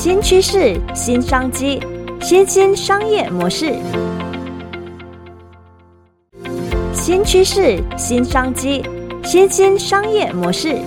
新趋势、新商机、新兴商业模式。新趋势、新商机、新兴商业模式。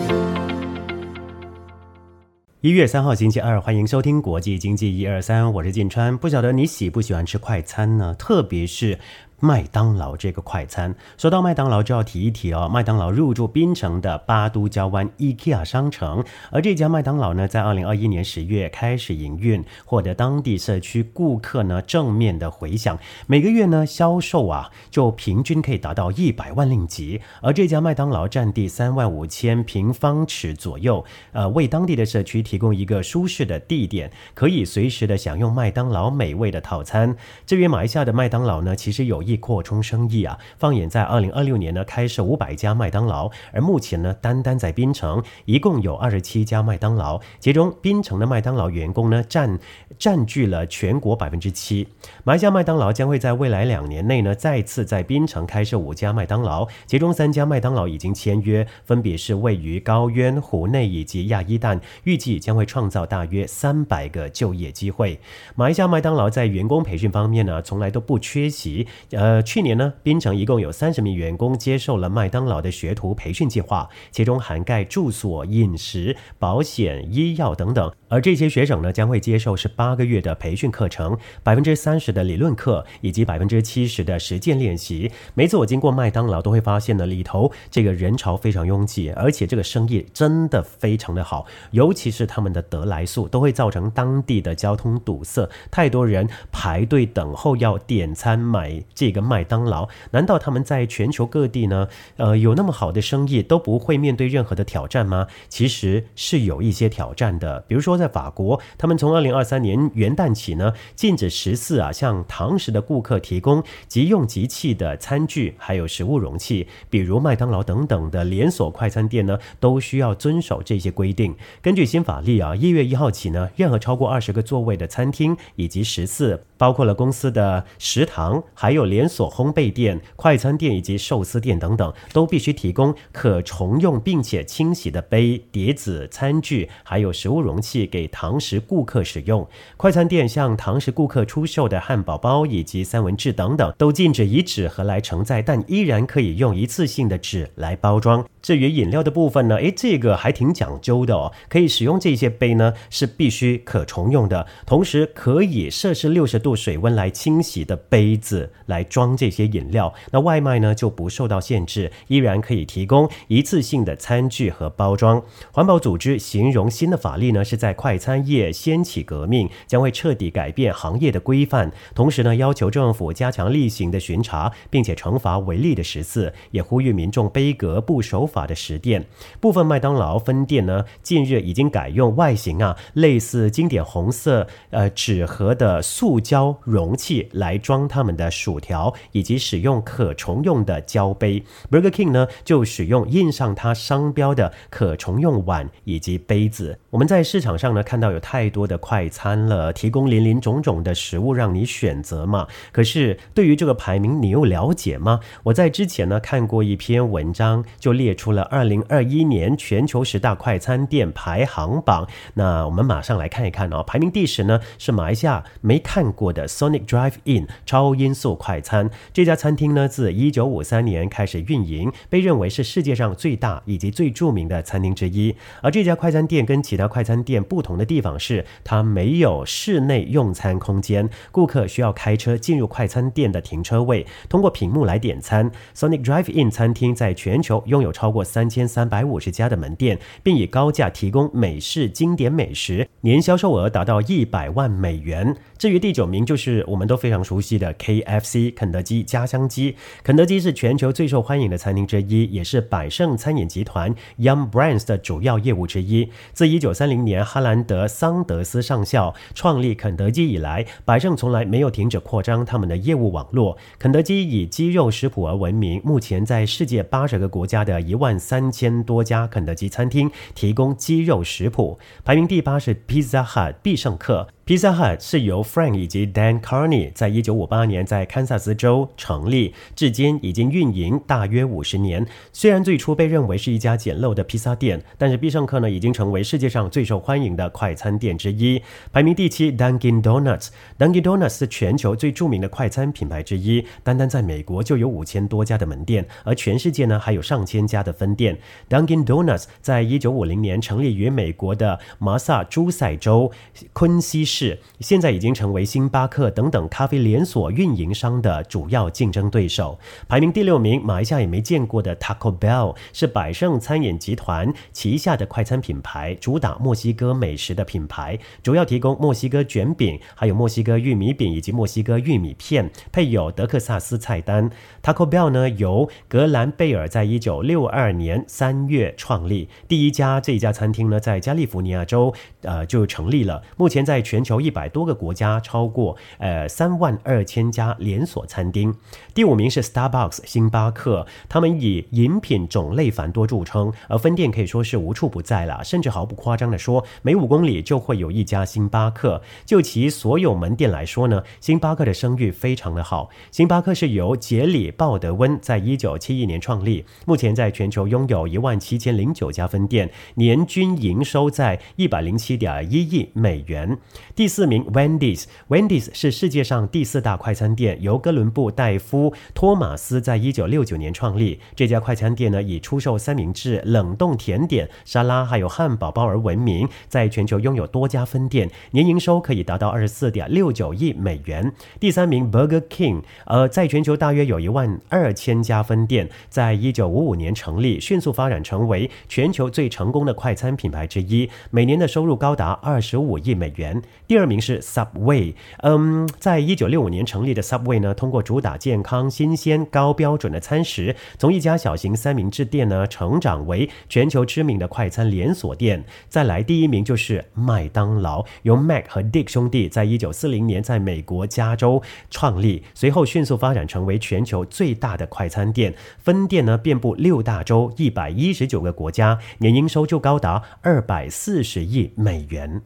一月三号星期二，欢迎收听国际经济一二三，我是晋川。不晓得你喜不喜欢吃快餐呢？特别是。麦当劳这个快餐，说到麦当劳就要提一提哦。麦当劳入驻槟城的巴都郊湾 IKEA 商城，而这家麦当劳呢，在二零二一年十月开始营运，获得当地社区顾客呢正面的回响。每个月呢销售啊，就平均可以达到一百万令吉。而这家麦当劳占地三万五千平方尺左右，呃，为当地的社区提供一个舒适的地点，可以随时的享用麦当劳美味的套餐。至于马来西亚的麦当劳呢，其实有一。扩充生意啊！放眼在二零二六年呢，开设五百家麦当劳，而目前呢，单单在槟城一共有二十七家麦当劳，其中槟城的麦当劳员工呢占占据了全国百分之七。马来西亚麦当劳将会在未来两年内呢，再次在槟城开设五家麦当劳，其中三家麦当劳已经签约，分别是位于高渊、湖内以及亚伊旦，预计将会创造大约三百个就业机会。马来西亚麦当劳在员工培训方面呢，从来都不缺席，呃，去年呢，槟城一共有三十名员工接受了麦当劳的学徒培训计划，其中涵盖住所、饮食、保险、医药等等。而这些学生呢，将会接受是八个月的培训课程，百分之三十的理论课以及百分之七十的实践练习。每次我经过麦当劳，都会发现呢，里头这个人潮非常拥挤，而且这个生意真的非常的好，尤其是他们的得来速，都会造成当地的交通堵塞，太多人排队等候要点餐买这。一个麦当劳，难道他们在全球各地呢？呃，有那么好的生意都不会面对任何的挑战吗？其实是有一些挑战的。比如说在法国，他们从二零二三年元旦起呢，禁止食肆啊向堂食的顾客提供即用即弃的餐具，还有食物容器。比如麦当劳等等的连锁快餐店呢，都需要遵守这些规定。根据新法律啊，一月一号起呢，任何超过二十个座位的餐厅以及食肆，包括了公司的食堂，还有连锁烘焙店、快餐店以及寿司店等等，都必须提供可重用并且清洗的杯、碟子、餐具，还有食物容器给堂食顾客使用。快餐店向堂食顾客出售的汉堡包以及三文治等等，都禁止以纸盒来承载，但依然可以用一次性的纸来包装。至于饮料的部分呢？诶，这个还挺讲究的哦。可以使用这些杯呢，是必须可重用的，同时可以摄氏六十度水温来清洗的杯子来装这些饮料。那外卖呢就不受到限制，依然可以提供一次性的餐具和包装。环保组织形容新的法律呢是在快餐业掀起革命，将会彻底改变行业的规范。同时呢，要求政府加强例行的巡查，并且惩罚违例的食肆，也呼吁民众杯格不守。法的实店，部分麦当劳分店呢，近日已经改用外形啊类似经典红色呃纸盒的塑胶容器来装他们的薯条，以及使用可重用的胶杯。Burger King 呢就使用印上它商标的可重用碗以及杯子。我们在市场上呢看到有太多的快餐了，提供林林种种的食物让你选择嘛。可是对于这个排名，你又了解吗？我在之前呢看过一篇文章，就列。出了二零二一年全球十大快餐店排行榜，那我们马上来看一看哦。排名第十呢是马来西亚没看过的 Sonic Drive In 超音速快餐。这家餐厅呢自一九五三年开始运营，被认为是世界上最大以及最著名的餐厅之一。而这家快餐店跟其他快餐店不同的地方是，它没有室内用餐空间，顾客需要开车进入快餐店的停车位，通过屏幕来点餐。Sonic Drive In 餐厅在全球拥有超过三千三百五十家的门店，并以高价提供美式经典美食，年销售额达到一百万美元。至于第九名，就是我们都非常熟悉的 KFC 肯德基家乡鸡。肯德基是全球最受欢迎的餐厅之一，也是百胜餐饮集团 Young Brands 的主要业务之一。自一九三零年哈兰德桑德斯上校创立肯德基以来，百胜从来没有停止扩张他们的业务网络。肯德基以鸡肉食谱而闻名，目前在世界八十个国家的一万三千多家肯德基餐厅提供鸡肉食谱，排名第八是 Pizza Hut 必胜客。Pizza Hut 是由 Frank 以及 Dan Carney 在一九五八年在堪萨斯州成立，至今已经运营大约五十年。虽然最初被认为是一家简陋的披萨店，但是必胜客呢已经成为世界上最受欢迎的快餐店之一，排名第七。Dunkin' Donuts，Dunkin' Donuts 是全球最著名的快餐品牌之一，单单在美国就有五千多家的门店，而全世界呢还有上千家的分店。Dunkin' Donuts 在一九五零年成立于美国的马萨诸塞州昆西市。现在已经成为星巴克等等咖啡连锁运营商的主要竞争对手。排名第六名，马来西亚也没见过的 Taco Bell 是百胜餐饮集团旗下的快餐品牌，主打墨西哥美食的品牌，主要提供墨西哥卷饼、还有墨西哥玉米饼以及墨西哥玉米片，配有德克萨斯菜单。Taco Bell 呢，由格兰贝尔在一九六二年三月创立，第一家这一家餐厅呢，在加利福尼亚州呃就成立了，目前在全全球。一百多个国家，超过呃三万二千家连锁餐厅。第五名是 Starbucks 星巴克，他们以饮品种类繁多著称，而分店可以说是无处不在了。甚至毫不夸张的说，每五公里就会有一家星巴克。就其所有门店来说呢，星巴克的声誉非常的好。星巴克是由杰里鲍德温在一九七一年创立，目前在全球拥有一万七千零九家分店，年均营收在一百零七点一亿美元。第四名 Wendy's，Wendy's 是世界上第四大快餐店，由哥伦布戴夫托马斯在一九六九年创立。这家快餐店呢，以出售三明治、冷冻甜点、沙拉还有汉堡包而闻名，在全球拥有多家分店，年营收可以达到二十四点六九亿美元。第三名 Burger King，呃，在全球大约有一万二千家分店，在一九五五年成立，迅速发展成为全球最成功的快餐品牌之一，每年的收入高达二十五亿美元。第二名是 Subway，嗯，在一九六五年成立的 Subway 呢，通过主打健康、新鲜、高标准的餐食，从一家小型三明治店呢，成长为全球知名的快餐连锁店。再来第一名就是麦当劳，由 Mac 和 Dick 兄弟在一九四零年在美国加州创立，随后迅速发展成为全球最大的快餐店，分店呢遍布六大洲、一百一十九个国家，年营收就高达二百四十亿美元。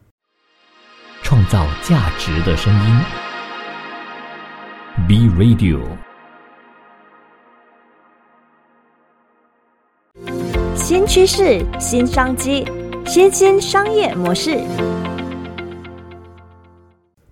创造价值的声音，B Radio。新趋势、新商机、新兴商业模式。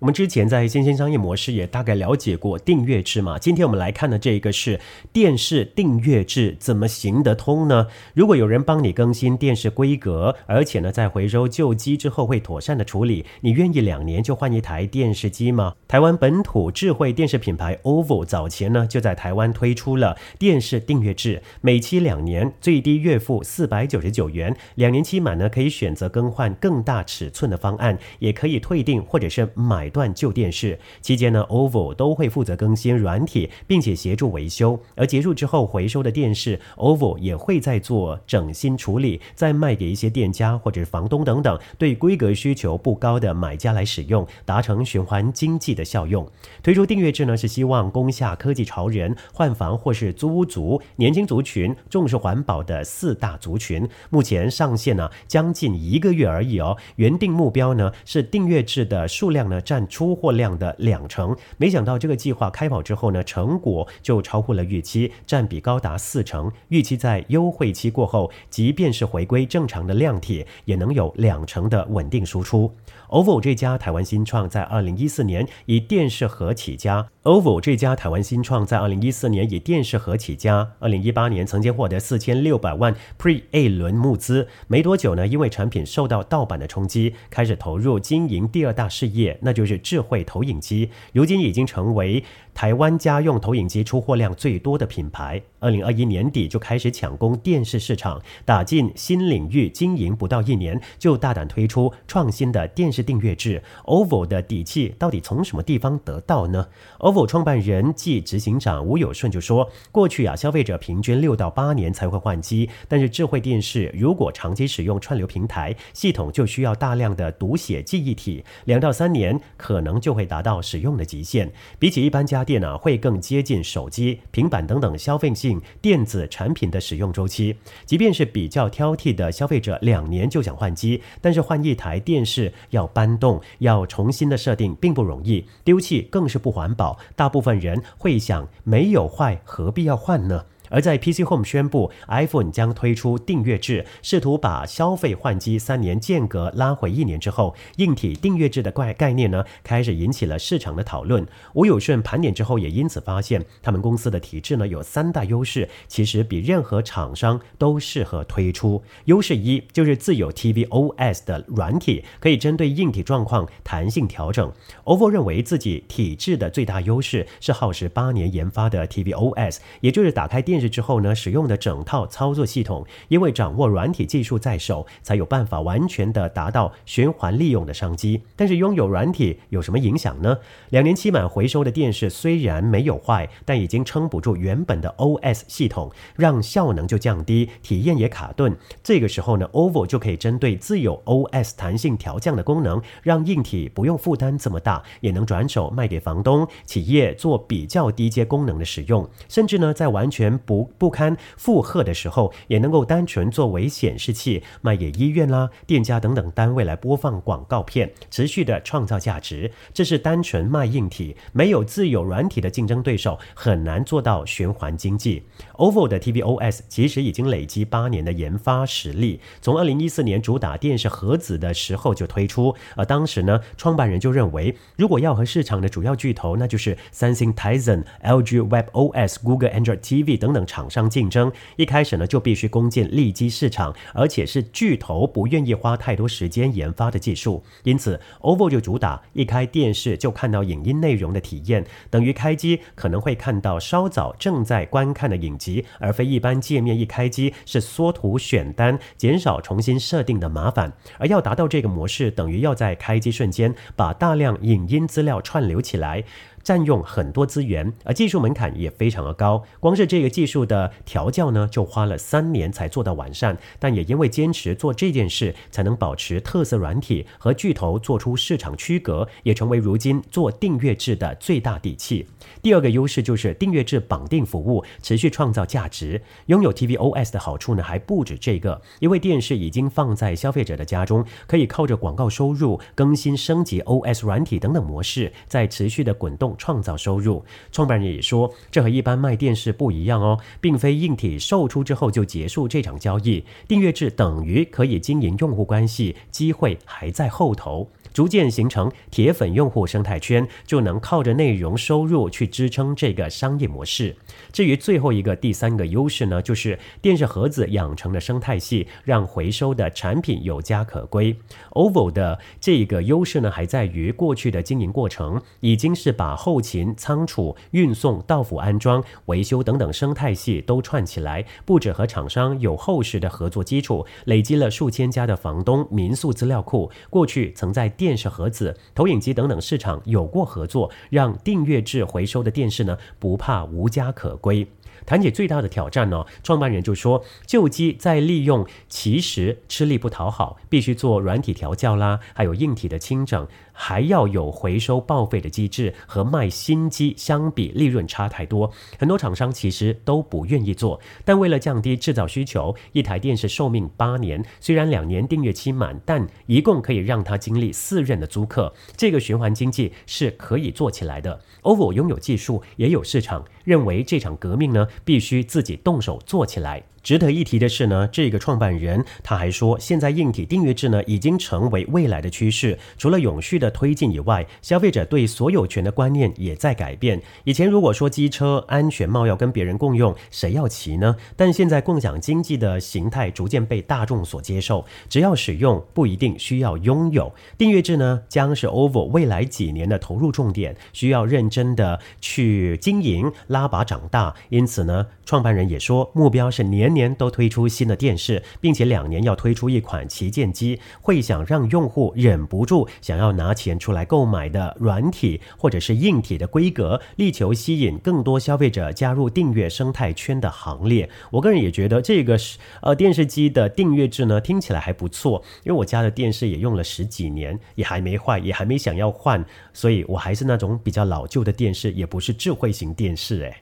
我们之前在新兴商业模式也大概了解过订阅制嘛？今天我们来看的这个是电视订阅制怎么行得通呢？如果有人帮你更新电视规格，而且呢在回收旧机之后会妥善的处理，你愿意两年就换一台电视机吗？台湾本土智慧电视品牌 OVO 早前呢就在台湾推出了电视订阅制，每期两年，最低月付四百九十九元，两年期满呢可以选择更换更大尺寸的方案，也可以退订或者是买。断旧电视期间呢，OVO 都会负责更新软体，并且协助维修。而结束之后回收的电视，OVO 也会再做整新处理，再卖给一些店家或者是房东等等对规格需求不高的买家来使用，达成循环经济的效用。推出订阅制呢，是希望攻下科技潮人、换房或是租屋族、年轻族群、重视环保的四大族群。目前上线呢，将近一个月而已哦。原定目标呢，是订阅制的数量呢占。出货量的两成，没想到这个计划开跑之后呢，成果就超乎了预期，占比高达四成。预期在优惠期过后，即便是回归正常的量体，也能有两成的稳定输出。OVO 这家台湾新创在二零一四年以电视盒起家。OVO 这家台湾新创在二零一四年以电视盒起家，二零一八年曾经获得四千六百万 Pre A 轮募资。没多久呢，因为产品受到盗版的冲击，开始投入经营第二大事业，那就是智慧投影机。如今已经成为台湾家用投影机出货量最多的品牌。二零二一年底就开始抢攻电视市场，打进新领域。经营不到一年，就大胆推出创新的电视订阅制。OVO 的底气到底从什么地方得到呢？OVO 创办人暨执行长吴有顺就说：“过去啊，消费者平均六到八年才会换机，但是智慧电视如果长期使用串流平台，系统就需要大量的读写记忆体，两到三年可能就会达到使用的极限。比起一般家电脑会更接近手机、平板等等消费性电子产品的使用周期。即便是比较挑剔的消费者，两年就想换机，但是换一台电视要搬动、要重新的设定，并不容易，丢弃更是不环保。大部分人会想，没有坏，何必要换呢？而在 PC Home 宣布 iPhone 将推出订阅制，试图把消费换机三年间隔拉回一年之后，硬体订阅制的概概念呢，开始引起了市场的讨论。吴有顺盘点之后，也因此发现，他们公司的体制呢有三大优势，其实比任何厂商都适合推出。优势一就是自有 tvOS 的软体，可以针对硬体状况弹性调整。OVO 认为自己体制的最大优势是耗时八年研发的 tvOS，也就是打开电。视之后呢，使用的整套操作系统，因为掌握软体技术在手，才有办法完全的达到循环利用的商机。但是拥有软体有什么影响呢？两年期满回收的电视虽然没有坏，但已经撑不住原本的 OS 系统，让效能就降低，体验也卡顿。这个时候呢，OVO 就可以针对自有 OS 弹性调降的功能，让硬体不用负担这么大，也能转手卖给房东企业做比较低阶功能的使用，甚至呢，在完全不不堪负荷的时候，也能够单纯作为显示器卖给医院啦、店家等等单位来播放广告片，持续的创造价值。这是单纯卖硬体，没有自有软体的竞争对手，很难做到循环经济。OVO 的 tvOS 其实已经累积八年的研发实力，从二零一四年主打电视盒子的时候就推出，而当时呢，创办人就认为，如果要和市场的主要巨头，那就是三星 Tizen、LG WebOS、Google Android TV 等。等厂商竞争，一开始呢就必须攻进利基市场，而且是巨头不愿意花太多时间研发的技术。因此，OVO 就主打一开电视就看到影音内容的体验，等于开机可能会看到稍早正在观看的影集，而非一般界面一开机是缩图选单，减少重新设定的麻烦。而要达到这个模式，等于要在开机瞬间把大量影音资料串流起来。占用很多资源，而技术门槛也非常的高。光是这个技术的调教呢，就花了三年才做到完善。但也因为坚持做这件事，才能保持特色软体和巨头做出市场区隔，也成为如今做订阅制的最大底气。第二个优势就是订阅制绑定服务，持续创造价值。拥有 tvOS 的好处呢，还不止这个，因为电视已经放在消费者的家中，可以靠着广告收入、更新升级 OS 软体等等模式，在持续的滚动。创造收入，创办人也说，这和一般卖电视不一样哦，并非硬体售出之后就结束这场交易，订阅制等于可以经营用户关系，机会还在后头。逐渐形成铁粉用户生态圈，就能靠着内容收入去支撑这个商业模式。至于最后一个、第三个优势呢，就是电视盒子养成的生态系，让回收的产品有家可归。OVO 的这个优势呢，还在于过去的经营过程已经是把后勤、仓储、运送、到府安装、维修等等生态系都串起来，不止和厂商有厚实的合作基础，累积了数千家的房东民宿资料库。过去曾在电视盒子、投影机等等市场有过合作，让订阅制回收的电视呢不怕无家可归。谈起最大的挑战呢，创办人就说，旧机再利用其实吃力不讨好，必须做软体调教啦，还有硬体的清整，还要有回收报废的机制，和卖新机相比，利润差太多。很多厂商其实都不愿意做，但为了降低制造需求，一台电视寿命八年，虽然两年订阅期满，但一共可以让它经历四任的租客，这个循环经济是可以做起来的。OVO 拥有技术，也有市场，认为这场革命呢。必须自己动手做起来。值得一提的是呢，这个创办人他还说，现在硬体订阅制呢已经成为未来的趋势。除了永续的推进以外，消费者对所有权的观念也在改变。以前如果说机车安全帽要跟别人共用，谁要骑呢？但现在共享经济的形态逐渐被大众所接受，只要使用不一定需要拥有。订阅制呢将是 OVO 未来几年的投入重点，需要认真的去经营，拉拔长大。因此呢，创办人也说，目标是年。年都推出新的电视，并且两年要推出一款旗舰机，会想让用户忍不住想要拿钱出来购买的软体或者是硬体的规格，力求吸引更多消费者加入订阅生态圈的行列。我个人也觉得这个是呃电视机的订阅制呢，听起来还不错，因为我家的电视也用了十几年，也还没坏，也还没想要换，所以我还是那种比较老旧的电视，也不是智慧型电视，诶。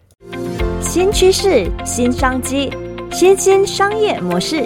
新趋势、新商机、新兴商业模式。